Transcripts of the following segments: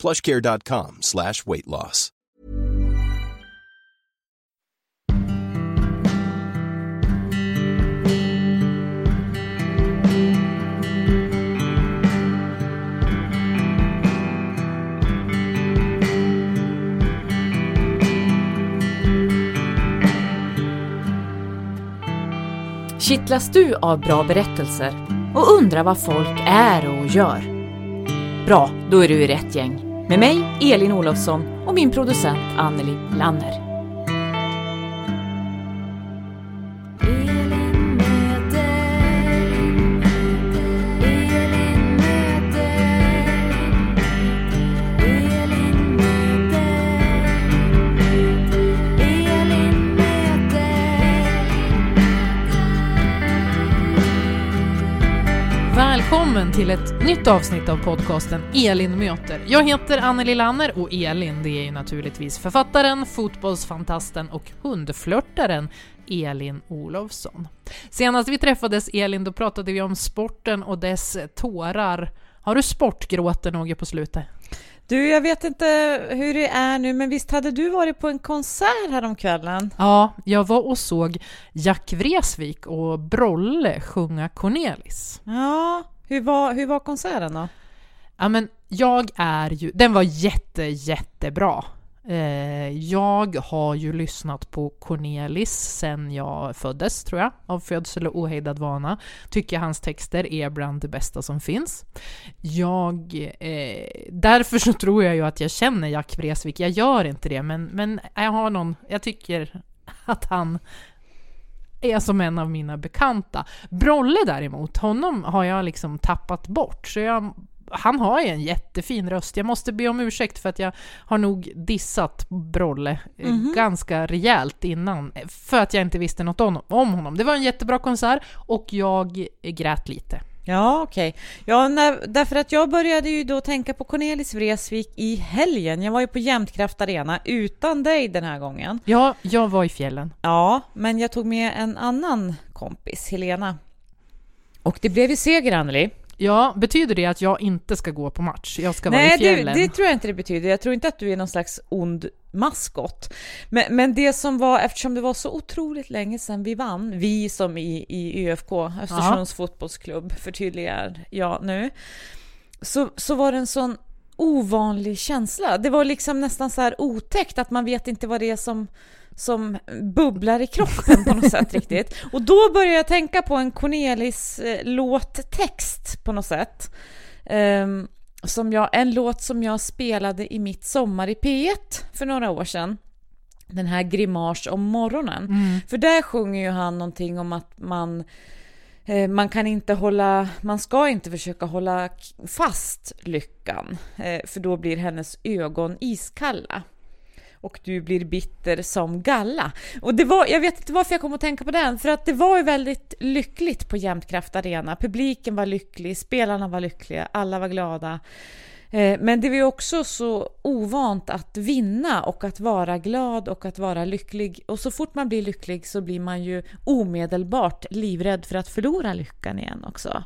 plushcare.com slash weight loss. Kittlas du av bra berättelser och undrar vad folk är och gör? Bra, då är du i rätt gäng. Med mig, Elin Olofsson och min producent Anneli Lanner. Välkommen till ett nytt avsnitt av podcasten Elin möter. Jag heter Anneli Lanner och Elin det är ju naturligtvis författaren, fotbollsfantasten och hundflörtaren Elin Olofsson. Senast vi träffades Elin, då pratade vi om sporten och dess tårar. Har du sportgråter något på slutet? Du, jag vet inte hur det är nu, men visst hade du varit på en konsert häromkvällen? Ja, jag var och såg Jack Vreeswijk och Brolle sjunga Cornelis. Ja, hur var, hur var konserten då? Ja, men jag är ju... Den var jätte, jättebra. Eh, jag har ju lyssnat på Cornelis sen jag föddes, tror jag, av födsel och ohejdad vana. Tycker hans texter är bland det bästa som finns. Jag, eh, därför så tror jag ju att jag känner Jack Vreeswijk. Jag gör inte det, men, men jag har någon... Jag tycker att han är som en av mina bekanta. Brolle däremot, honom har jag liksom tappat bort. Så jag han har ju en jättefin röst. Jag måste be om ursäkt för att jag har nog dissat Brolle mm -hmm. ganska rejält innan, för att jag inte visste något om, om honom. Det var en jättebra konsert och jag grät lite. Ja, okej. Okay. Ja, när, därför att jag började ju då tänka på Cornelis Vreeswijk i helgen. Jag var ju på Jämtkraft Arena utan dig den här gången. Ja, jag var i fjällen. Ja, men jag tog med en annan kompis, Helena. Och det blev ju seger, Anneli. Ja, betyder det att jag inte ska gå på match? Jag ska Nej, vara i fjällen? Nej, det, det tror jag inte det betyder. Jag tror inte att du är någon slags ond maskot. Men, men det som var, eftersom det var så otroligt länge sedan vi vann, vi som i, i ÖFK, Östersunds Aha. fotbollsklubb, förtydligar jag nu, så, så var det en sån ovanlig känsla. Det var liksom nästan så här otäckt att man vet inte vad det är som som bubblar i kroppen på något sätt riktigt. Och då började jag tänka på en Cornelis eh, låttext på något sätt. Um, som jag, en låt som jag spelade i mitt sommar i P1 för några år sedan. Den här Grimas om morgonen. Mm. För där sjunger ju han någonting om att man eh, man kan inte hålla, man ska inte försöka hålla fast lyckan, eh, för då blir hennes ögon iskalla och du blir bitter som galla. Och det var, jag vet inte varför jag kom att tänka på den, för att det var ju väldigt lyckligt på Jämtkraft Arena. Publiken var lycklig, spelarna var lyckliga, alla var glada. Eh, men det var ju också så ovant att vinna och att vara glad och att vara lycklig. Och så fort man blir lycklig så blir man ju omedelbart livrädd för att förlora lyckan igen också.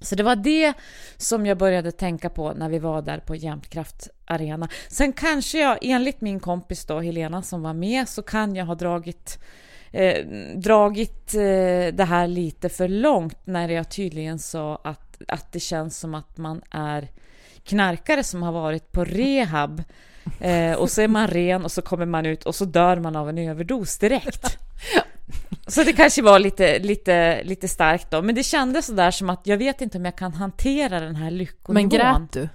Så det var det som jag började tänka på när vi var där på Jämtkraft Arena. Sen kanske jag, enligt min kompis då, Helena som var med, så kan jag ha dragit eh, dragit eh, det här lite för långt när jag tydligen sa att, att det känns som att man är knarkare som har varit på rehab eh, och så är man ren och så kommer man ut och så dör man av en överdos direkt. Så det kanske var lite, lite, lite starkt då, men det kändes sådär som att jag vet inte om jag kan hantera den här lyckonivån. Men grät du?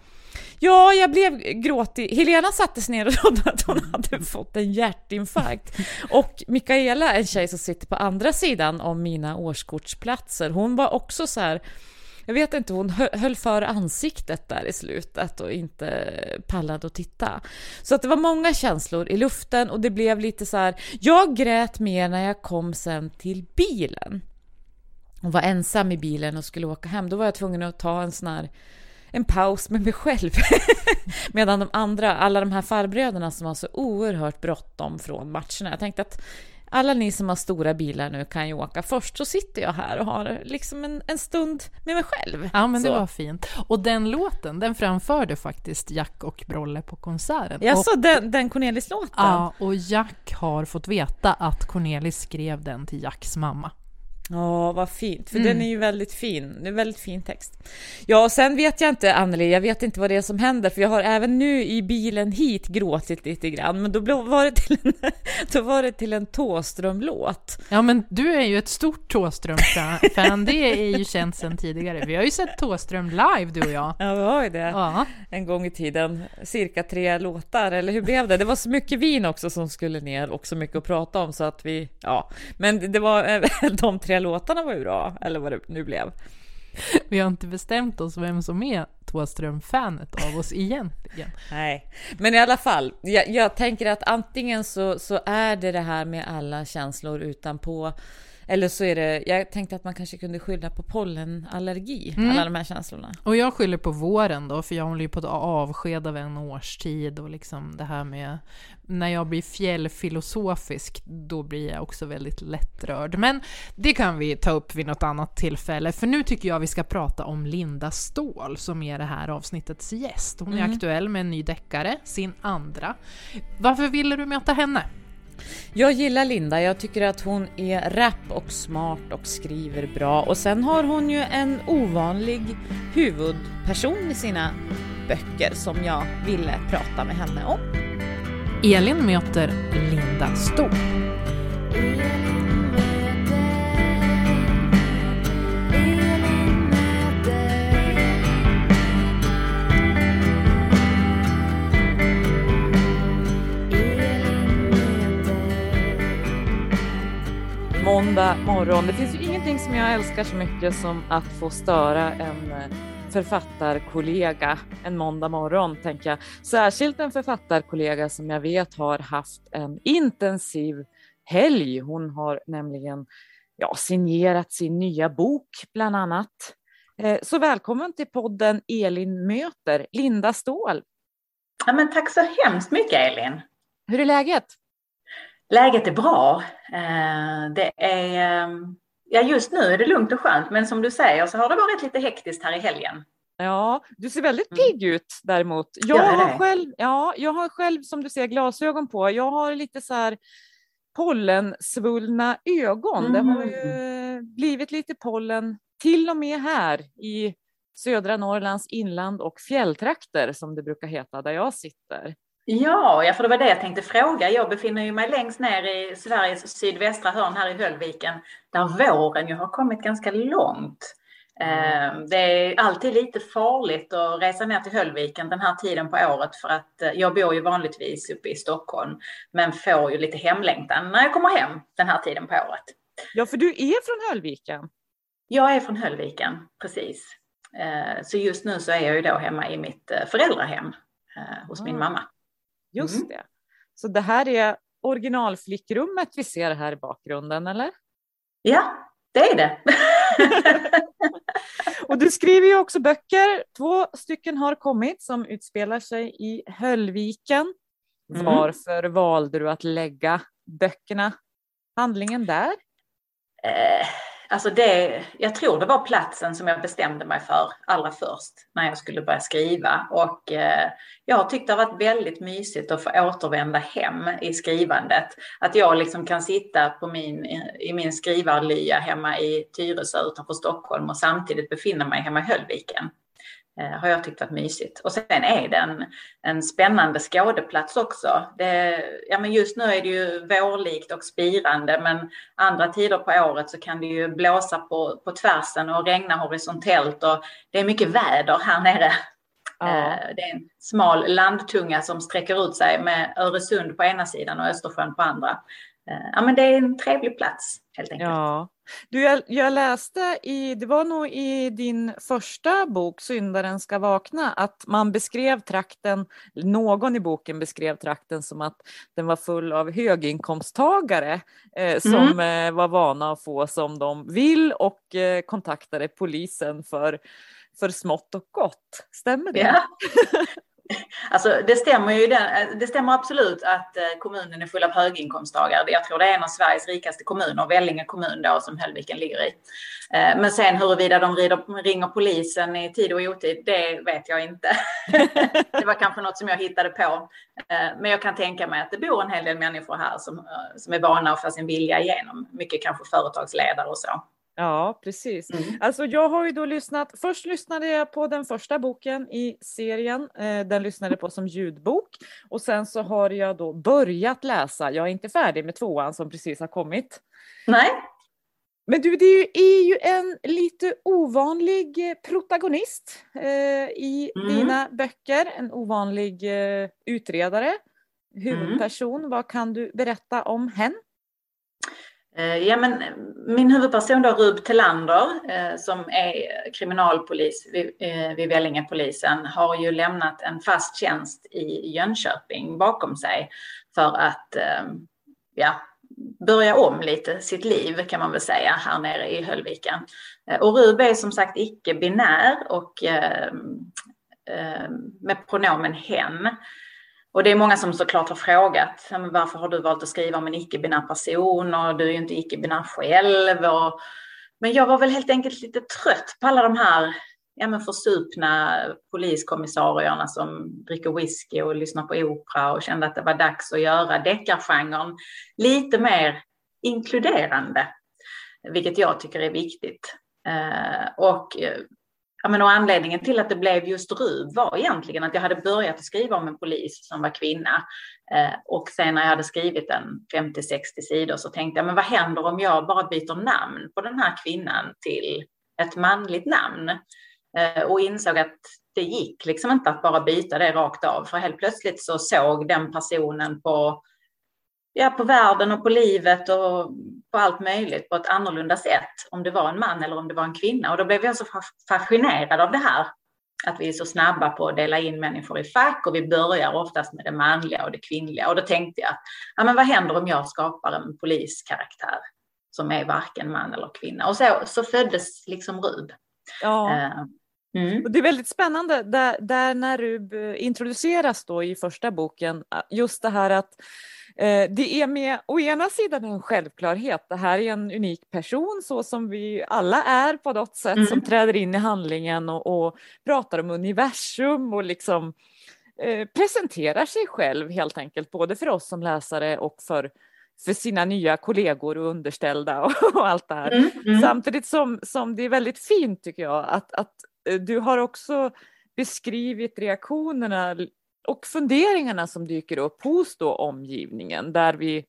Ja, jag blev gråtig. Helena sattes ner och trodde att hon hade fått en hjärtinfarkt. Och Mikaela, en tjej som sitter på andra sidan om mina årskortsplatser, hon var också så här jag vet inte, hon höll för ansiktet där i slutet och inte pallade att titta. Så att det var många känslor i luften och det blev lite så här, jag grät mer när jag kom sen till bilen Hon var ensam i bilen och skulle åka hem. Då var jag tvungen att ta en sån här en paus med mig själv. Medan de andra, alla de här farbröderna som var så oerhört bråttom från matcherna. Jag tänkte att alla ni som har stora bilar nu kan ju åka först, så sitter jag här och har liksom en, en stund med mig själv. Ja, men så. det var fint. Och den låten, den framförde faktiskt Jack och Brolle på konserten. Ja, och, så den, den Cornelis-låten? Ja, och Jack har fått veta att Cornelis skrev den till Jacks mamma. Ja, vad fint, för mm. den är ju väldigt fin. Det är väldigt fin text. Ja, och sen vet jag inte, Anneli, jag vet inte vad det är som händer, för jag har även nu i bilen hit gråtit lite grann, men då var det till en, då var det till en Tåström-låt. Ja, men du är ju ett stort Tåström-fan, det är ju känt sedan tidigare. Vi har ju sett Tåström live, du och jag. Ja, vi har ju det. Ja. En gång i tiden, cirka tre låtar, eller hur blev det? Det var så mycket vin också som skulle ner och så mycket att prata om, så att vi, ja, men det var de tre låtarna var ju bra, eller vad det nu blev. Vi har inte bestämt oss vem som är Thåström-fanet av oss egentligen. Nej, men i alla fall, jag, jag, tänker att antingen så, så är det det här med alla känslor utanpå eller så är det, jag tänkte att man kanske kunde skylla på pollenallergi, mm. alla de här känslorna. Och jag skyller på våren då, för jag håller ju på att avsked av en årstid och liksom det här med när jag blir fjällfilosofisk, då blir jag också väldigt lättrörd. Men det kan vi ta upp vid något annat tillfälle, för nu tycker jag vi ska prata om Linda Ståhl som är det här avsnittets gäst. Hon är mm. aktuell med en ny deckare, sin andra. Varför ville du möta henne? Jag gillar Linda, jag tycker att hon är rapp och smart och skriver bra och sen har hon ju en ovanlig huvudperson i sina böcker som jag ville prata med henne om. Elin möter Linda Ståhl. Måndag morgon. Det finns ju ingenting som jag älskar så mycket som att få störa en eh, författarkollega en måndag morgon, tänker jag. Särskilt en författarkollega som jag vet har haft en intensiv helg. Hon har nämligen ja, signerat sin nya bok, bland annat. Eh, så välkommen till podden Elin möter, Linda Ståhl. Ja, men tack så hemskt mycket, Elin. Hur är läget? Läget är bra. Eh, det är, ja just nu är det lugnt och skönt, men som du säger så har det varit lite hektiskt här i helgen. Ja, du ser väldigt mm. pigg ut däremot. Jag har, själv, ja, jag har själv, som du ser, glasögon på. Jag har lite så här pollensvullna ögon. Mm. Det har ju mm. blivit lite pollen till och med här i södra Norrlands inland och fjälltrakter som det brukar heta där jag sitter. Ja, ja, för det var det jag tänkte fråga. Jag befinner mig längst ner i Sveriges sydvästra hörn här i Höllviken, där våren ju har kommit ganska långt. Ehm, det är alltid lite farligt att resa ner till Höllviken den här tiden på året för att eh, jag bor ju vanligtvis uppe i Stockholm men får ju lite hemlängtan när jag kommer hem den här tiden på året. Ja, för du är från Höllviken. Jag är från Höllviken, precis. Ehm, så just nu så är jag ju då hemma i mitt eh, föräldrahem eh, hos min mamma. Just mm. det. Så det här är originalflickrummet vi ser här i bakgrunden, eller? Ja, det är det. och du skriver ju också böcker. Två stycken har kommit som utspelar sig i Höllviken. Mm. Varför valde du att lägga böckerna, handlingen där? Eh, Alltså det, jag tror det var platsen som jag bestämde mig för allra först när jag skulle börja skriva. Och eh, jag har tyckt det har varit väldigt mysigt att få återvända hem i skrivandet. Att jag liksom kan sitta på min, i min skrivarlya hemma i Tyresö utanför Stockholm och samtidigt befinna mig hemma i Höllviken. Eh, har jag tyckt varit mysigt. Och sen är det en, en spännande skådeplats också. Det, ja, men just nu är det ju vårlikt och spirande men andra tider på året så kan det ju blåsa på, på tvärsen och regna horisontellt och det är mycket väder här nere. Ja. Eh, det är en smal landtunga som sträcker ut sig med Öresund på ena sidan och Östersjön på andra. Ja, men det är en trevlig plats helt enkelt. Ja. Du, jag, jag, läste i, det var nog i din första bok, Syndaren ska vakna, att man beskrev trakten, någon i boken beskrev trakten som att den var full av höginkomsttagare eh, som mm. eh, var vana att få som de vill och eh, kontaktade polisen för för smått och gott. Stämmer det? Ja. Alltså, det, stämmer ju den, eh, det stämmer absolut att eh, kommunen är full av höginkomsttagare. Jag tror det är en av Sveriges rikaste kommuner, Vellinge kommun då, som Höllviken ligger i. Eh, men sen huruvida de rider, ringer polisen i tid och otid, det vet jag inte. Det var kanske något som jag hittade på. Men jag kan tänka mig att det bor en hel del människor här som, som är vana att få sin vilja igenom. Mycket kanske företagsledare och så. Ja, precis. Mm. Alltså jag har ju då lyssnat, först lyssnade jag på den första boken i serien, eh, den lyssnade på som ljudbok och sen så har jag då börjat läsa, jag är inte färdig med tvåan som precis har kommit. Nej. Men du, det är ju en lite ovanlig protagonist eh, i mm. dina böcker, en ovanlig eh, utredare, huvudperson. Mm. Vad kan du berätta om henne? Eh, ja, men eh, min huvudperson då, Rub Telander, eh, som är kriminalpolis vid, vid Vellingepolisen, har ju lämnat en fast tjänst i Jönköping bakom sig för att ja, börja om lite sitt liv kan man väl säga här nere i Höllviken. Och Rub är som sagt icke-binär och med pronomen hen. Och det är många som såklart har frågat varför har du valt att skriva om en icke-binär person och du är ju inte icke-binär själv. Och, men jag var väl helt enkelt lite trött på alla de här ja, men försupna poliskommissarierna som dricker whisky och lyssnar på opera och kände att det var dags att göra deckargenren lite mer inkluderande, vilket jag tycker är viktigt. Eh, och eh, Ja, men och anledningen till att det blev just RUV var egentligen att jag hade börjat att skriva om en polis som var kvinna. Eh, och sen när jag hade skrivit en 50-60 sidor så tänkte jag, men vad händer om jag bara byter namn på den här kvinnan till ett manligt namn? Eh, och insåg att det gick liksom inte att bara byta det rakt av, för helt plötsligt så såg den personen på ja, på världen och på livet och på allt möjligt på ett annorlunda sätt. Om det var en man eller om det var en kvinna. Och då blev jag så fascinerad av det här. Att vi är så snabba på att dela in människor i fack och vi börjar oftast med det manliga och det kvinnliga. Och då tänkte jag, ja men vad händer om jag skapar en poliskaraktär som är varken man eller kvinna? Och så, så föddes liksom Rub. Ja. Uh, Mm. Och det är väldigt spännande där, där när Rub introduceras då i första boken, just det här att Eh, det är med å ena sidan en självklarhet, det här är en unik person så som vi alla är på något sätt mm. som träder in i handlingen och, och pratar om universum och liksom eh, presenterar sig själv helt enkelt, både för oss som läsare och för, för sina nya kollegor och underställda och, och allt det här. Mm. Mm. Samtidigt som, som det är väldigt fint tycker jag att, att eh, du har också beskrivit reaktionerna och funderingarna som dyker upp hos då omgivningen där vi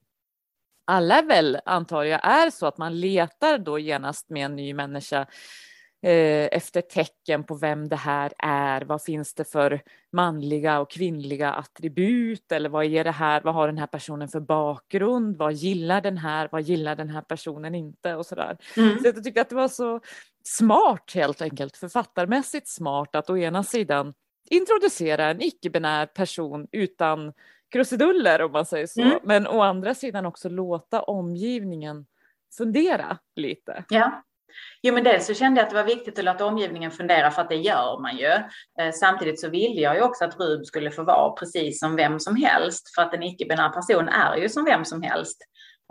alla väl antar jag är så att man letar då genast med en ny människa eh, efter tecken på vem det här är. Vad finns det för manliga och kvinnliga attribut eller vad är det här? Vad har den här personen för bakgrund? Vad gillar den här? Vad gillar den här personen inte och så där. Mm. Så jag tycker att det var så smart helt enkelt författarmässigt smart att å ena sidan introducera en icke-binär person utan krusiduller om man säger så. Mm. Men å andra sidan också låta omgivningen fundera lite. Ja. Jo, men dels så kände jag att det var viktigt att låta omgivningen fundera för att det gör man ju. Eh, samtidigt så ville jag ju också att Rub skulle få vara precis som vem som helst för att en icke-binär person är ju som vem som helst.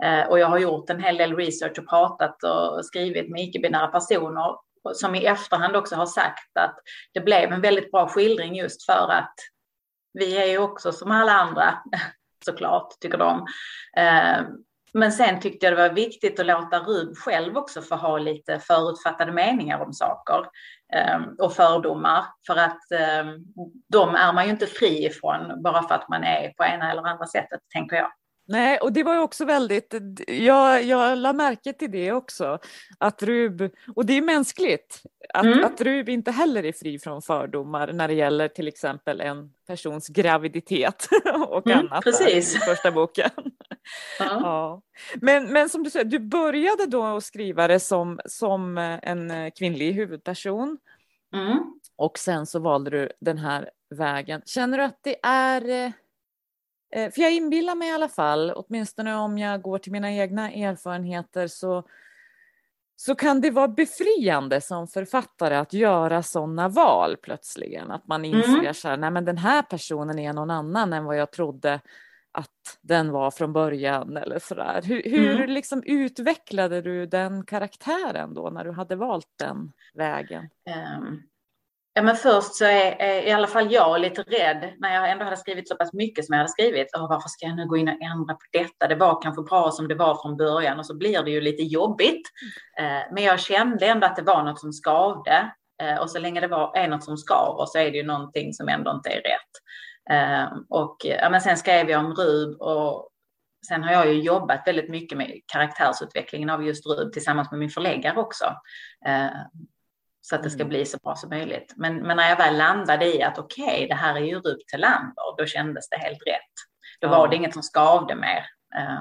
Eh, och jag har gjort en hel del research och pratat och skrivit med icke-binära personer som i efterhand också har sagt att det blev en väldigt bra skildring just för att vi är ju också som alla andra, såklart, tycker de. Ehm, men sen tyckte jag det var viktigt att låta Rub själv också få ha lite förutfattade meningar om saker ehm, och fördomar. För att ehm, de är man ju inte fri ifrån bara för att man är på ena eller andra sättet, tänker jag. Nej, och det var ju också väldigt, jag, jag la märke till det också, att Rub, och det är mänskligt, att, mm. att Rub inte heller är fri från fördomar när det gäller till exempel en persons graviditet och mm, annat precis. i första boken. ja. Men, men som du säger, du började då att skriva det som, som en kvinnlig huvudperson. Mm. Och sen så valde du den här vägen. Känner du att det är eh, för jag inbillar mig i alla fall, åtminstone om jag går till mina egna erfarenheter, så, så kan det vara befriande som författare att göra sådana val plötsligen. Att man inser mm. så här, nej men den här personen är någon annan än vad jag trodde att den var från början eller sådär. Hur, hur mm. liksom utvecklade du den karaktären då när du hade valt den vägen? Um, Ja, men först så är, är, i alla fall jag lite rädd när jag ändå hade skrivit så pass mycket som jag hade skrivit. Åh, varför ska jag nu gå in och ändra på detta? Det var kanske bra som det var från början och så blir det ju lite jobbigt. Eh, men jag kände ändå att det var något som skavde eh, och så länge det var, är något som skaver så är det ju någonting som ändå inte är rätt. Eh, och ja, men sen skrev jag om Rub och sen har jag ju jobbat väldigt mycket med karaktärsutvecklingen av just Rub tillsammans med min förläggare också. Eh, så att det ska mm. bli så bra som möjligt. Men, men när jag väl landade i att okej, okay, det här är ju Rut Tillander, då kändes det helt rätt. Då ja. var det inget som skavde mer.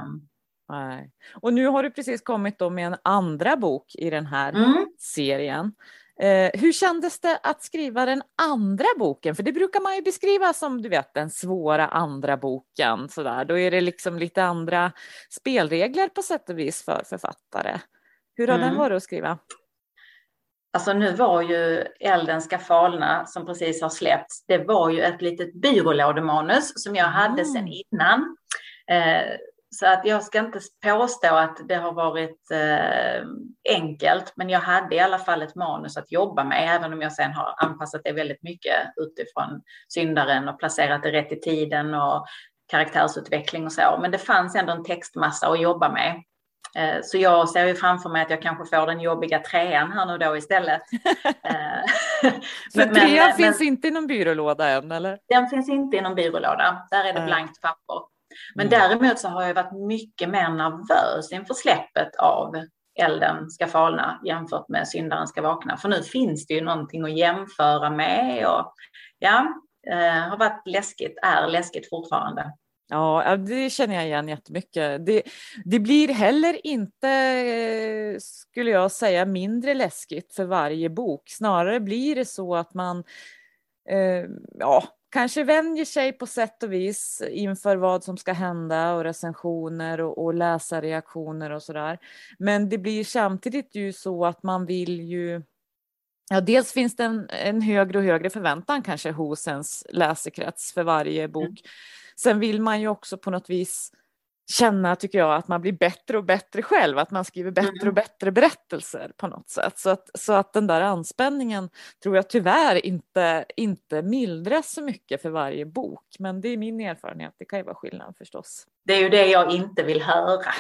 Um, Nej. Och nu har du precis kommit då med en andra bok i den här mm. serien. Eh, hur kändes det att skriva den andra boken? För det brukar man ju beskriva som du vet den svåra andra boken. Sådär. Då är det liksom lite andra spelregler på sätt och vis för författare. Hur har mm. den varit att skriva? Alltså nu var ju Elden ska falna som precis har släppts. Det var ju ett litet byrålådemanus som jag hade sedan mm. innan. Eh, så att jag ska inte påstå att det har varit eh, enkelt, men jag hade i alla fall ett manus att jobba med, även om jag sen har anpassat det väldigt mycket utifrån syndaren och placerat det rätt i tiden och karaktärsutveckling och så. Men det fanns ändå en textmassa att jobba med. Eh, så jag ser ju framför mig att jag kanske får den jobbiga trean här nu då istället. Eh, men trean men, finns men, inte i någon byrålåda än eller? Den finns inte i någon byrålåda, där är det blankt papper. Men mm. däremot så har jag varit mycket mer nervös inför släppet av Elden ska falna jämfört med Syndaren ska vakna. För nu finns det ju någonting att jämföra med och ja, eh, har varit läskigt, är läskigt fortfarande. Ja, det känner jag igen jättemycket. Det, det blir heller inte, skulle jag säga, mindre läskigt för varje bok. Snarare blir det så att man eh, ja, kanske vänjer sig på sätt och vis inför vad som ska hända och recensioner och, och läsarreaktioner och sådär. Men det blir samtidigt ju så att man vill ju Ja, dels finns det en, en högre och högre förväntan kanske hos ens läsekrets för varje bok. Mm. Sen vill man ju också på något vis känna, tycker jag, att man blir bättre och bättre själv, att man skriver bättre och mm. bättre berättelser på något sätt. Så att, så att den där anspänningen tror jag tyvärr inte, inte mildras så mycket för varje bok. Men det är min erfarenhet, det kan ju vara skillnad förstås. Det är ju det jag inte vill höra.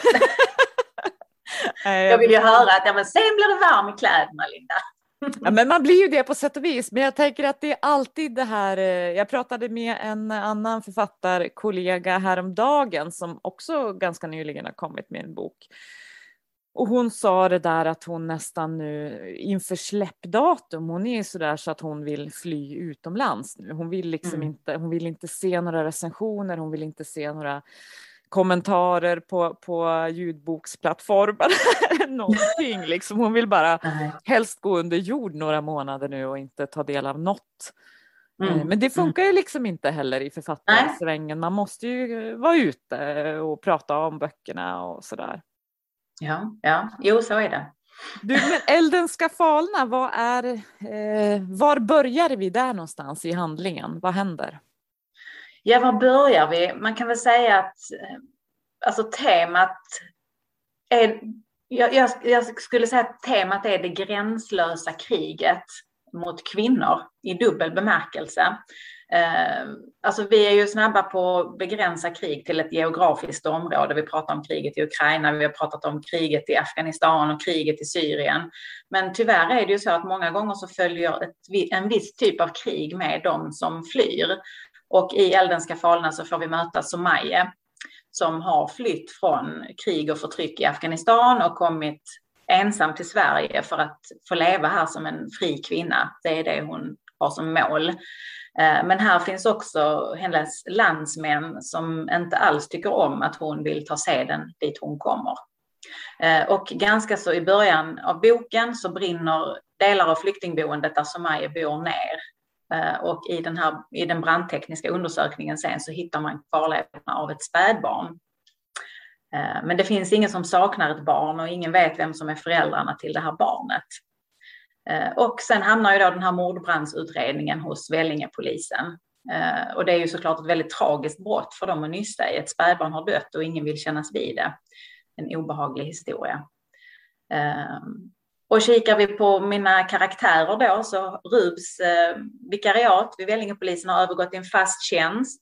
jag vill ju höra att ja, men sen blir det varm i kläderna, Linda. Ja, men man blir ju det på sätt och vis. Men jag tänker att det är alltid det här. Eh, jag pratade med en annan författarkollega häromdagen som också ganska nyligen har kommit med en bok. Och hon sa det där att hon nästan nu inför släppdatum, hon är så där så att hon vill fly utomlands nu. Hon vill liksom mm. inte, hon vill inte se några recensioner, hon vill inte se några kommentarer på, på ljudboksplattformar. Någonting liksom. Hon vill bara helst gå under jord några månader nu och inte ta del av något. Eh, mm. Men det funkar ju liksom inte heller i författarsvängen. Man måste ju vara ute och prata om böckerna och sådär. Ja, ja, jo så är det. Du, men elden ska falna, vad är, eh, var börjar vi där någonstans i handlingen? Vad händer? Ja, var börjar vi? Man kan väl säga att eh, alltså temat är, jag, jag, jag skulle säga att temat är det gränslösa kriget mot kvinnor i dubbel bemärkelse. Eh, alltså vi är ju snabba på att begränsa krig till ett geografiskt område. Vi pratar om kriget i Ukraina, vi har pratat om kriget i Afghanistan och kriget i Syrien. Men tyvärr är det ju så att många gånger så följer ett, en viss typ av krig med de som flyr. Och i Elden ska falna så får vi möta Somaye som har flytt från krig och förtryck i Afghanistan och kommit ensam till Sverige för att få leva här som en fri kvinna. Det är det hon har som mål. Eh, men här finns också hennes landsmän som inte alls tycker om att hon vill ta seden dit hon kommer. Eh, och ganska så i början av boken så brinner delar av flyktingboendet där Somaye bor ner. Eh, och i den, här, i den brandtekniska undersökningen sen så hittar man kvarlevorna av ett spädbarn. Eh, men det finns ingen som saknar ett barn och ingen vet vem som är föräldrarna till det här barnet. Eh, och sen hamnar ju då den här mordbrandsutredningen hos Vellingepolisen. Och det är ju såklart ett väldigt tragiskt brott för dem att nysta i. Ett spädbarn har dött och ingen vill kännas vid det. En obehaglig historia. Eh, och kikar vi på mina karaktärer då så Rubs vikariat vid Vellingepolisen har övergått i en fast tjänst.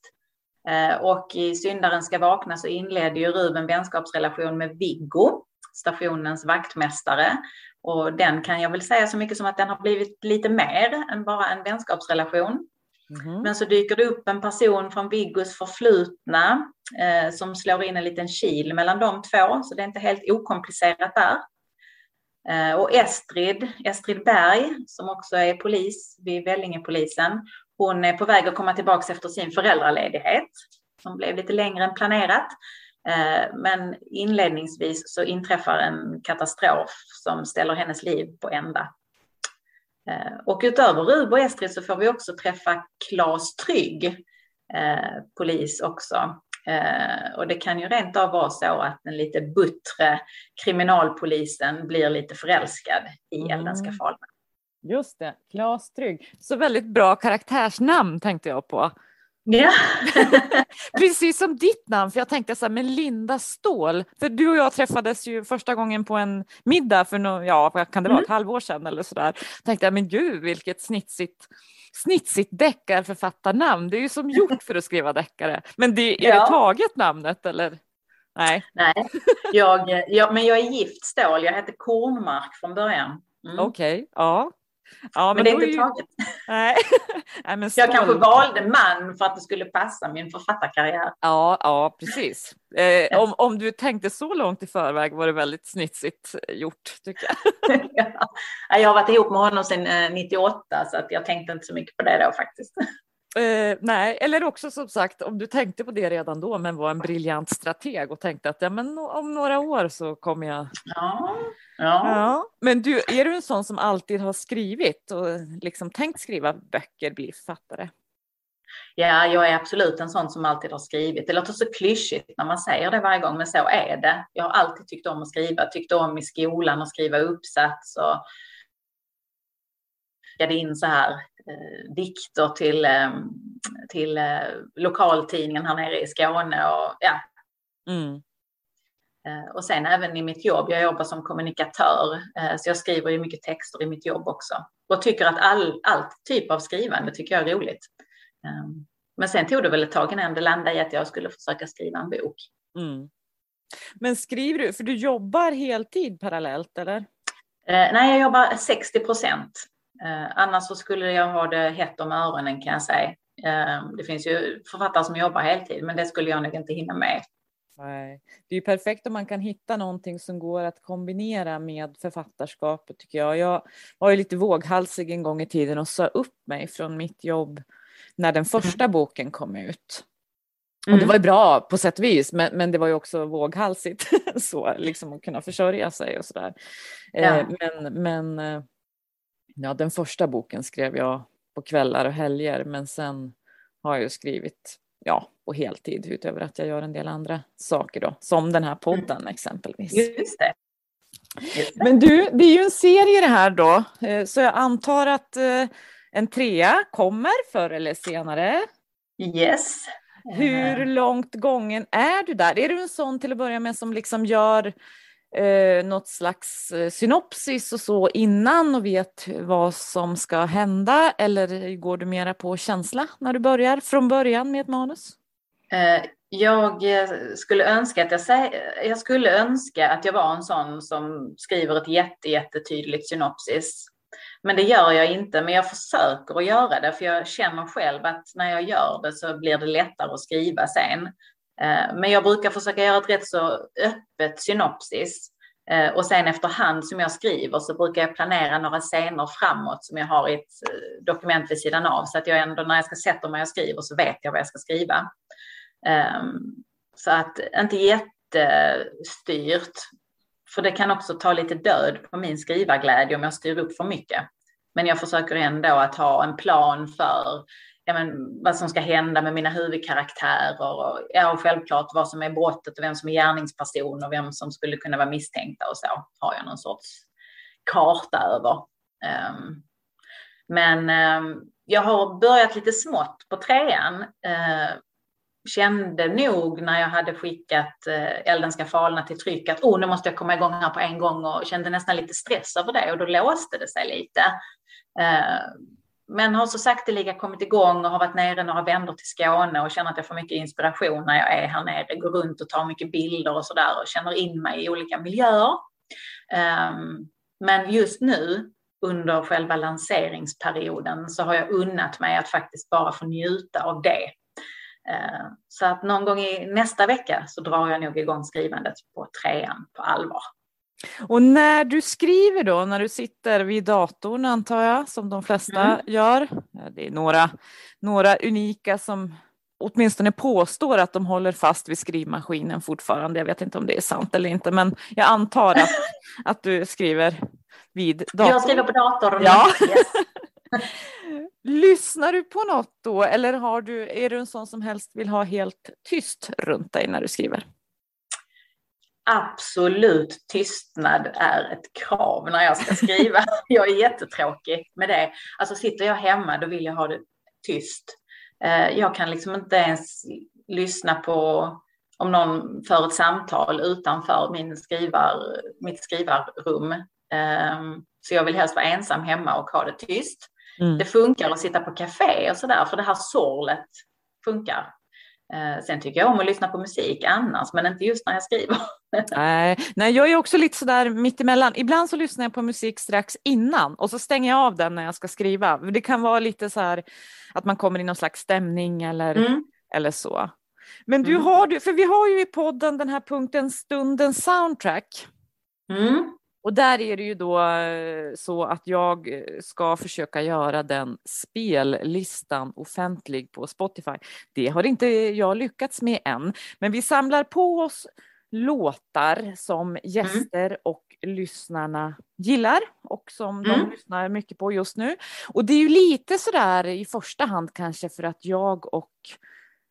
Och i Syndaren ska vakna så inledde ju Rub en vänskapsrelation med Viggo, stationens vaktmästare. Och den kan jag väl säga så mycket som att den har blivit lite mer än bara en vänskapsrelation. Mm. Men så dyker det upp en person från Viggos förflutna eh, som slår in en liten kil mellan de två, så det är inte helt okomplicerat där. Eh, och Estrid, Estrid Berg, som också är polis vid Vellingepolisen, hon är på väg att komma tillbaka efter sin föräldraledighet, som blev lite längre än planerat. Eh, men inledningsvis så inträffar en katastrof som ställer hennes liv på ända. Eh, och utöver Rub och Estrid så får vi också träffa Claes Trygg, polis också. Och det kan ju rent av vara så att den lite buttre kriminalpolisen blir lite förälskad i mm. Eldenska falna. Just det, Claes Trygg. Så väldigt bra karaktärsnamn tänkte jag på. Ja. Precis som ditt namn, för jag tänkte så här, men Linda Ståhl, för du och jag träffades ju första gången på en middag för no, ja, kan det vara, mm. ett halvår sedan eller så där. Tänkte jag, men gud vilket snitsigt snitsigt deckarförfattarnamn. Det är ju som gjort för att skriva deckare. Men det, är ja. det taget namnet eller? Nej. Nej, jag, jag, men jag är gift Ståhl. Jag heter Kornmark från början. Mm. Okej, okay, ja. Ja, men, men det är inte ju... taget. Nej. Nej, men jag kanske valde man för att det skulle passa min författarkarriär. Ja, ja precis. Eh, om, om du tänkte så långt i förväg var det väldigt snitsigt gjort, tycker jag. ja. Jag har varit ihop med honom sedan 98, eh, så att jag tänkte inte så mycket på det då faktiskt. Eh, nej, eller också som sagt om du tänkte på det redan då men var en briljant strateg och tänkte att ja, men om några år så kommer jag. Ja, ja. ja. Men du, är du en sån som alltid har skrivit och liksom tänkt skriva böcker, bli författare? Ja, jag är absolut en sån som alltid har skrivit. Det låter så klyschigt när man säger det varje gång, men så är det. Jag har alltid tyckt om att skriva, tyckte om i skolan att skriva uppsats och in så här dikter till, eh, till eh, lokaltidningen här nere i Skåne. Och, ja. Mm. Eh, och sen även i mitt jobb, jag jobbar som kommunikatör, eh, så jag skriver ju mycket texter i mitt jobb också. Och tycker att all, all typ av skrivande tycker jag är roligt. Men sen tog det väl ett tag innan det landade i att jag skulle försöka skriva en bok. Mm. Men skriver du, för du jobbar heltid parallellt eller? Eh, nej, jag jobbar 60 procent. Eh, annars så skulle jag ha det hett om öronen kan jag säga. Eh, det finns ju författare som jobbar heltid, men det skulle jag nog inte hinna med. Nej. Det är ju perfekt om man kan hitta någonting som går att kombinera med författarskapet tycker jag. Jag var ju lite våghalsig en gång i tiden och sa upp mig från mitt jobb när den första mm. boken kom ut. Och det var ju bra på sätt och vis, men, men det var ju också våghalsigt så, liksom att kunna försörja sig och sådär. Ja. Eh, men, men Ja, den första boken skrev jag på kvällar och helger, men sen har jag skrivit ja, på heltid utöver att jag gör en del andra saker då, som den här podden exempelvis. Just det. Men du, det är ju en serie det här då, eh, så jag antar att eh, en trea kommer förr eller senare. Yes. Hur långt gången är du där? Är du en sån till att börja med som liksom gör eh, något slags eh, synopsis och så innan och vet vad som ska hända? Eller går du mera på känsla när du börjar från början med ett manus? Eh, jag eh, skulle önska att jag, jag skulle önska att jag var en sån som skriver ett jätte, jättetydligt synopsis. Men det gör jag inte, men jag försöker att göra det, för jag känner själv att när jag gör det så blir det lättare att skriva sen. Eh, men jag brukar försöka göra ett rätt så öppet synopsis. Eh, och sen efterhand som jag skriver så brukar jag planera några scener framåt som jag har i ett eh, dokument vid sidan av. Så att jag ändå när jag ska sätta mig och skriver så vet jag vad jag ska skriva. Ehm, så att inte jättestyrt. För det kan också ta lite död på min skrivarglädje om jag styr upp för mycket. Men jag försöker ändå att ha en plan för ja, men, vad som ska hända med mina huvudkaraktärer och, ja, och självklart vad som är brottet och vem som är gärningsperson och vem som skulle kunna vara misstänkta och så har jag någon sorts karta över. Um, men um, jag har börjat lite smått på trean. Uh, kände nog när jag hade skickat eh, uh, Elden ska falna till tryck att oh, nu måste jag komma igång här på en gång och kände nästan lite stress över det och då låste det sig lite. Uh, men har så sakteliga kommit igång och har varit nere några vändor till Skåne och känner att jag får mycket inspiration när jag är här nere, går runt och tar mycket bilder och sådär och känner in mig i olika miljöer. Um, men just nu under själva lanseringsperioden så har jag unnat mig att faktiskt bara få njuta av det. Ehm, så att någon gång i nästa vecka så drar jag nog igång skrivandet på trean på allvar. Och när du skriver då, när du sitter vid datorn antar jag, som de flesta mm. gör, det är några, några unika som åtminstone påstår att de håller fast vid skrivmaskinen fortfarande. Jag vet inte om det är sant eller inte, men jag antar att, att du skriver vid datorn. Jag skriver på datorn. Ja. Yes. Lyssnar du på något då eller har du, är du en sån som helst vill ha helt tyst runt dig när du skriver? Absolut tystnad är ett krav när jag ska skriva. jag är jättetråkig med det. Alltså sitter jag hemma då vill jag ha det tyst. Eh, jag kan liksom inte ens lyssna på om någon för ett samtal utanför min skrivar, mitt skrivarrum. Ehm, så jag vill helst vara ensam hemma och ha det tyst. Mm. Det funkar att sitta på café och sådär, för det här sorlet funkar. Eh, sen tycker jag om att lyssna på musik annars, men inte just när jag skriver. nej, nej, jag är också lite sådär mittemellan. Ibland så lyssnar jag på musik strax innan och så stänger jag av den när jag ska skriva. Det kan vara lite så här att man kommer i någon slags stämning eller, mm. eller så. Men du mm. har, för vi har ju i podden den här punkten stundens soundtrack. Mm. Och där är det ju då eh, så att jag eh, ska försöka göra den spellistan offentlig på Spotify. Det har inte jag lyckats med än, men vi samlar på oss låtar som mm. gäster mm. och lyssnarna gillar och som mm. de lyssnar mycket på just nu. Och det är ju lite sådär i första hand kanske för att jag och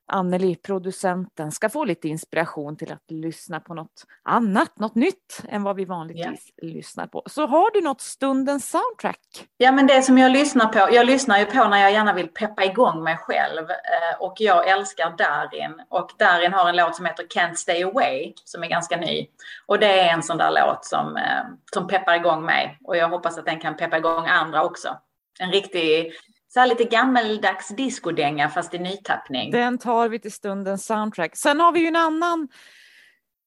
Anneli, producenten, ska få lite inspiration till att lyssna på något annat, något nytt än vad vi vanligtvis yeah. lyssnar på. Så har du något stundens soundtrack? Ja, men det som jag lyssnar på, jag lyssnar ju på när jag gärna vill peppa igång mig själv eh, och jag älskar Darin och Darin har en låt som heter Can't Stay Away som är ganska ny och det är en sån där låt som, eh, som peppar igång mig och jag hoppas att den kan peppa igång andra också. En riktig så här lite gammeldags discodänga fast i nytappning. Den tar vi till stundens soundtrack. Sen har vi ju en annan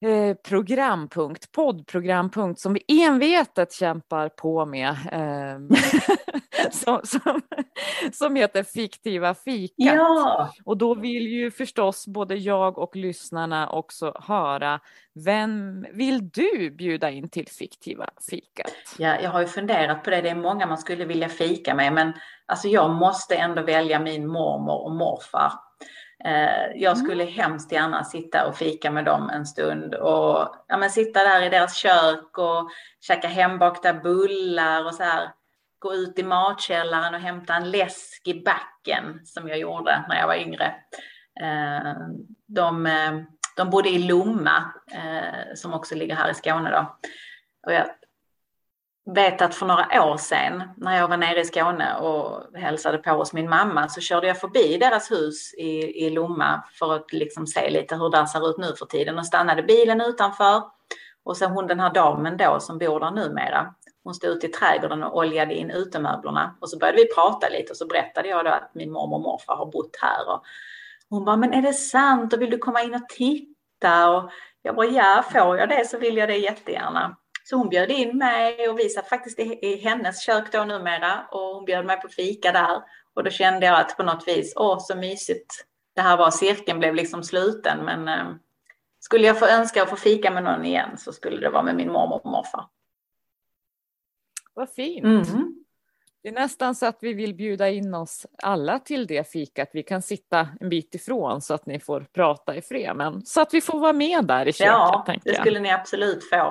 eh, programpunkt, poddprogrampunkt som vi envetet kämpar på med. Eh, som, som, som heter Fiktiva fikat. Ja. Och då vill ju förstås både jag och lyssnarna också höra vem vill du bjuda in till Fiktiva fikat? Ja, jag har ju funderat på det. Det är många man skulle vilja fika med, men alltså jag måste ändå välja min mormor och morfar. Eh, jag mm. skulle mm. hemskt gärna sitta och fika med dem en stund och ja, men sitta där i deras kök och käka hembakta bullar och så här gå ut i matkällaren och hämta en läsk i backen som jag gjorde när jag var yngre. Eh, de, eh, de bodde i Lomma som också ligger här i Skåne då. Och jag vet att för några år sedan när jag var nere i Skåne och hälsade på hos min mamma så körde jag förbi deras hus i, i Lomma för att liksom se lite hur det ser ut nu för tiden och stannade bilen utanför. Och sen hon den här damen då som bor där numera, hon stod ute i trädgården och oljade in utemöblerna och så började vi prata lite och så berättade jag då att min mormor och morfar har bott här. Och hon bara, men är det sant och vill du komma in och titta? Och jag bara, ja, får jag det så vill jag det jättegärna. Så hon bjöd in mig och vi satt faktiskt i, hennes kök då numera och hon bjöd mig på fika där. Och då kände jag att på något vis, åh så mysigt det här var, cirkeln blev liksom sluten men eh, skulle jag få önska att få fika med någon igen så skulle det vara med min mormor och morfar. Vad fint. Mm. Det är nästan så att vi vill bjuda in oss alla till det fikat. Vi kan sitta en bit ifrån så att ni får prata i fred, men så att vi får vara med där i köket. Ja, det skulle ni absolut få.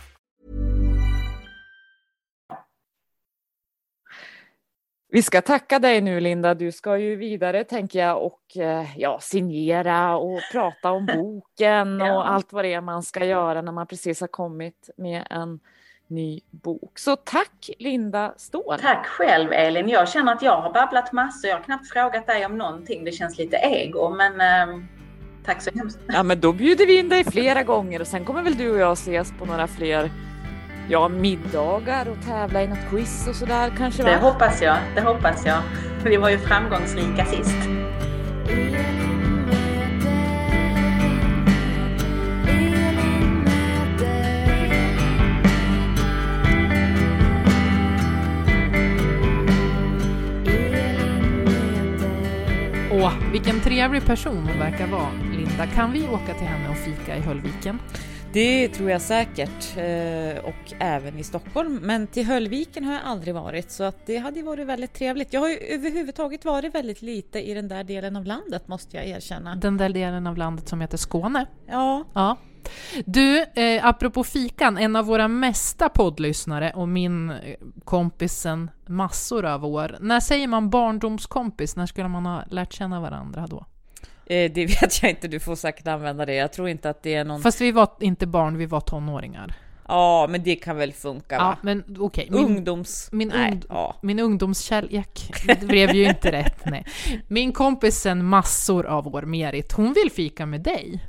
Vi ska tacka dig nu Linda. Du ska ju vidare tänker jag och eh, ja, signera och prata om boken Ja. och allt vad det är man ska göra när man precis har kommit med en ny bok. Så tack Linda Ståhl. Tack själv Elin. Jag känner att jag har babblat massor. Jag har knappt frågat dig om någonting. Det känns lite ego, men eh, tack så hemskt Ja, men då bjuder vi in dig flera gånger och sen kommer väl du och jag ses på några fler ja, middagar och tävla i något quiz och sådär kanske Det va? hoppas jag. Det hoppas jag. Vi var ju framgångsrika sist. Åh, vilken trevlig person hon verkar vara, Linda. Kan vi åka till henne och fika i Höllviken? Det tror jag säkert eh, och även i Stockholm. Men till Höllviken har jag aldrig varit så att det hade varit väldigt trevligt. Jag har ju överhuvudtaget varit väldigt lite i den där delen av landet måste jag erkänna. Den där delen av landet som heter Skåne. Ja, Ja. Du, eh, apropå fikan, en av våra mesta poddlyssnare och min eh, kompis sen massor av år. När säger man barndomskompis? När skulle man ha lärt känna varandra då? Eh, det vet jag inte. Du får säkert använda det. Jag tror inte att det är någon... Fast vi var inte barn, vi var tonåringar. Ja, men det kan väl funka Ja, va? men okej. Min, Ungdoms... min, Nej, ung, ja. min ungdomskärlek, det blev ju inte rätt. Nej. Min kompis sen massor av år, Merit, hon vill fika med dig.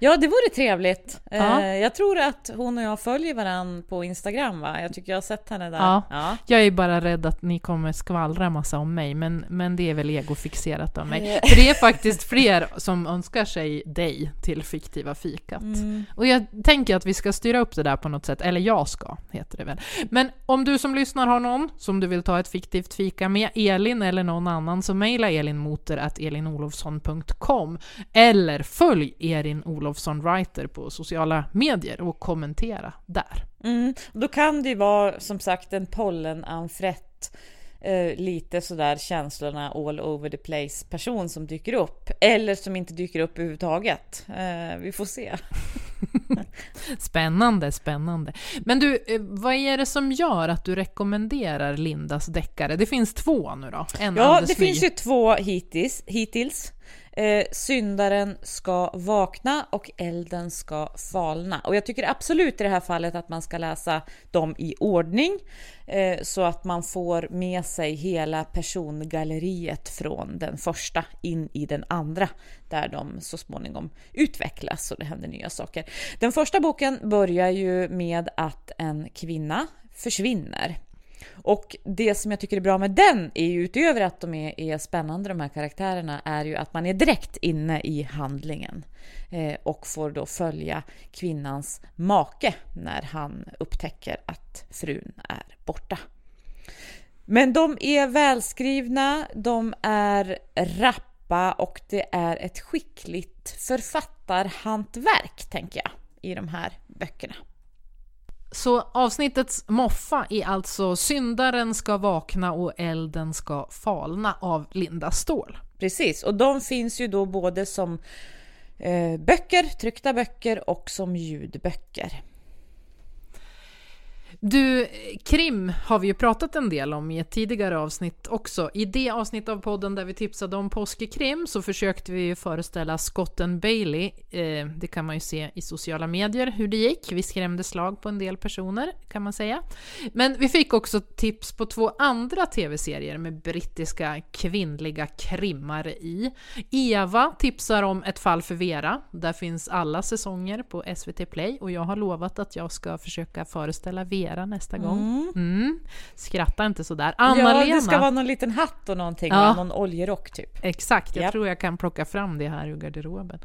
Ja, det vore trevligt. Ja. Eh, jag tror att hon och jag följer varandra på Instagram, va? Jag tycker jag har sett henne där. Ja. ja. Jag är bara rädd att ni kommer skvallra massa om mig, men, men det är väl egofixerat av mig. Eh. För det är faktiskt fler som önskar sig dig till fiktiva fikat. Mm. Och jag tänker att vi ska styra upp det där på något sätt, eller jag ska, heter det väl. Men om du som lyssnar har någon som du vill ta ett fiktivt fika med, Elin eller någon annan, så mejla elinmoter.elinolofsson.com eller följ Elin Olofsson Writer på sociala medier och kommentera där. Mm. Då kan det ju vara som sagt en pollenanfrätt eh, lite sådär känslorna all over the place person som dyker upp eller som inte dyker upp överhuvudtaget. Eh, vi får se. Spännande, spännande. Men du, eh, vad är det som gör att du rekommenderar Lindas deckare? Det finns två nu då. En Ja, det finns ju två hittills. hittills. Eh, syndaren ska vakna och elden ska falna. Och jag tycker absolut i det här fallet att man ska läsa dem i ordning eh, så att man får med sig hela persongalleriet från den första in i den andra där de så småningom utvecklas och det händer nya saker. Den första boken börjar ju med att en kvinna försvinner. Och det som jag tycker är bra med den är ju utöver att de är, är spännande de här karaktärerna är ju att man är direkt inne i handlingen eh, och får då följa kvinnans make när han upptäcker att frun är borta. Men de är välskrivna, de är rappa och det är ett skickligt författarhantverk tänker jag i de här böckerna. Så avsnittets moffa är alltså Syndaren ska vakna och elden ska falna av Linda Ståhl. precis. Och de finns ju då både som eh, böcker, tryckta böcker och som ljudböcker. Du, krim har vi ju pratat en del om i ett tidigare avsnitt också. I det avsnitt av podden där vi tipsade om påskekrim så försökte vi föreställa skotten Bailey. Eh, det kan man ju se i sociala medier hur det gick. Vi skrämde slag på en del personer kan man säga. Men vi fick också tips på två andra tv-serier med brittiska kvinnliga krimmare i. Eva tipsar om Ett fall för Vera. Där finns alla säsonger på SVT Play och jag har lovat att jag ska försöka föreställa Vera nästa gång. Mm. Skratta inte sådär. Anna-Lena. Ja, det ska vara någon liten hatt och någonting, Ja. någon oljerock typ. Exakt, jag Japp. tror jag kan plocka fram det här ur garderoben.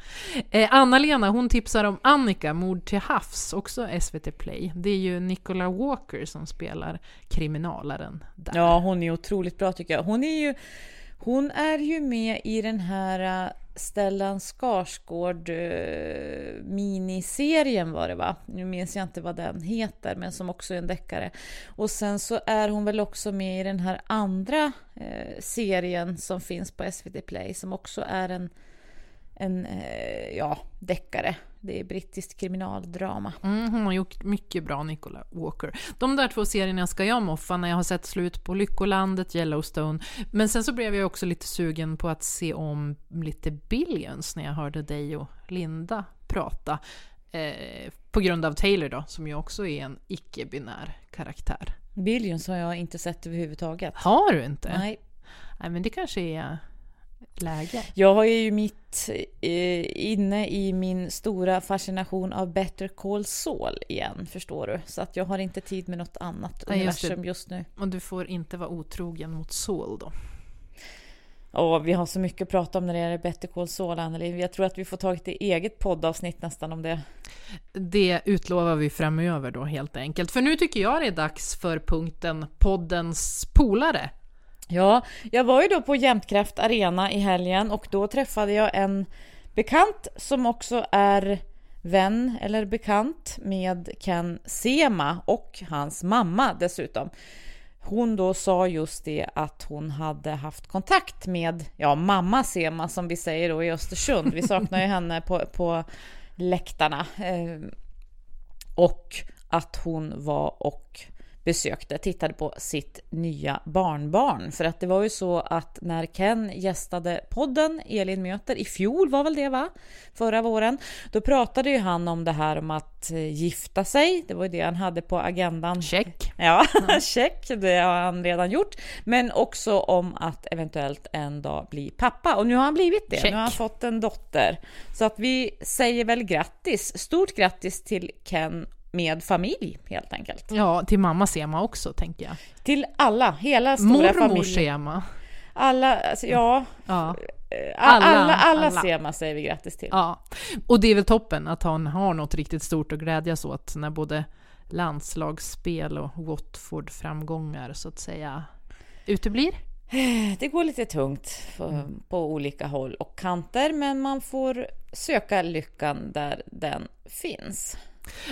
Eh, Anna-Lena, hon tipsar om Annika, Mord till havs, också SVT Play. Det är ju Nicola Walker som spelar kriminalaren där. Ja, hon är otroligt bra tycker jag. Hon är ju, hon är ju med i den här äh, Stellan Skarsgård-miniserien äh, var det va? Nu minns jag inte vad den heter, men som också är en deckare. Och sen så är hon väl också med i den här andra eh, serien som finns på SVT Play som också är en, en eh, ja, deckare. Det är brittiskt kriminaldrama. Mm, hon har gjort mycket bra, Nicola Walker. De där två serierna ska jag moffa när jag har sett slut på Lyckolandet, Yellowstone. Men sen så blev jag också lite sugen på att se om lite Billions när jag hörde dig och Linda prata. Eh, på grund av Taylor då, som ju också är en icke-binär karaktär. Billions har jag inte sett överhuvudtaget. Har du inte? Nej. Nej, men det kanske är läge. Jag har ju mitt eh, inne i min stora fascination av Better Call Saul igen, förstår du. Så att jag har inte tid med något annat just det. universum just nu. Och du får inte vara otrogen mot Saul då. Och vi har så mycket att prata om när det gäller Better Call Saul, Anneli. Jag tror att vi får ta ett eget poddavsnitt nästan om det. Det utlovar vi framöver då helt enkelt. För nu tycker jag det är dags för punkten poddens polare. Ja, jag var ju då på Jämtkraft Arena i helgen och då träffade jag en bekant som också är vän eller bekant med Ken Sema och hans mamma dessutom. Hon då sa just det att hon hade haft kontakt med, ja, mamma Sema som vi säger då i Östersund. Vi saknar ju henne på, på läktarna. Eh, och att hon var och besökte, tittade på sitt nya barnbarn. För att det var ju så att när Ken gästade podden Elin möter, i fjol var väl det va? Förra våren. Då pratade ju han om det här om att eh, gifta sig. Det var ju det han hade på agendan. Check. Ja, check. Det har han redan gjort. Men också om att eventuellt en dag bli pappa. Och nu har han blivit det. Check. Nu har han fått en dotter. Så att vi säger väl grattis. Stort grattis till Ken med familj helt enkelt. Ja, till mamma Sema också tänker jag. Till alla, hela stora Mormor familjen. Sema. Alla, alltså, ja. Ja. eh, Alla, Alla, alla, alla. Sema säger vi grattis till. ja. Och det är väl toppen att han har något riktigt stort att glädjas åt när både landslagsspel och Watford-framgångar så att säga uteblir. Det går lite tungt på, på olika håll och kanter, men man får söka lyckan där den finns.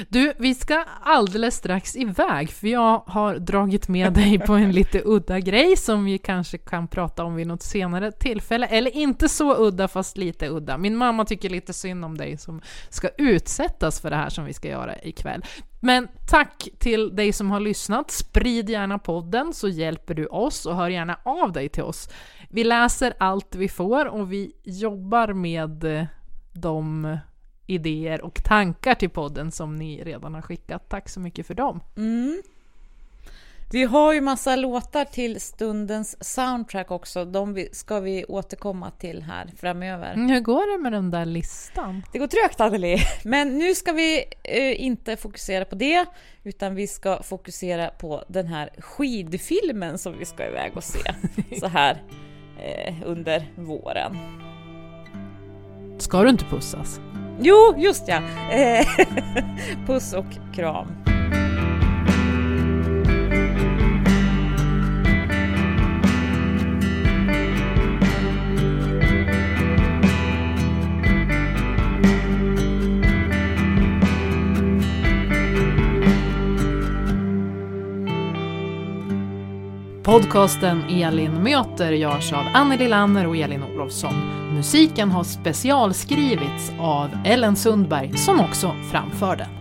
Du, vi ska alldeles strax iväg för jag har dragit med dig på en lite udda grej som vi kanske kan prata om vid något senare tillfälle. Eller inte så udda fast lite udda. Min mamma tycker lite synd om dig som ska utsättas för det här som vi ska göra ikväll. Men tack till dig som har lyssnat. Sprid gärna podden så hjälper du oss och hör gärna av dig till oss. Vi läser allt vi får och vi jobbar med eh, de idéer och tankar till podden som ni redan har skickat. Tack så mycket för dem. Mm. Vi har ju massa låtar till stundens soundtrack också. De ska vi återkomma till här framöver. Hur går det med den där listan? Det går trögt Anneli, men nu ska vi eh, inte fokusera på det, utan vi ska fokusera på den här skidfilmen som vi ska iväg och se så här eh, under våren. Ska du inte pussas? Jo, just ja! Eh, puss och kram. Podcasten Elin möter görs av Anneli Lanner och Elin Olofsson. Musiken har specialskrivits av Ellen Sundberg som också framför den.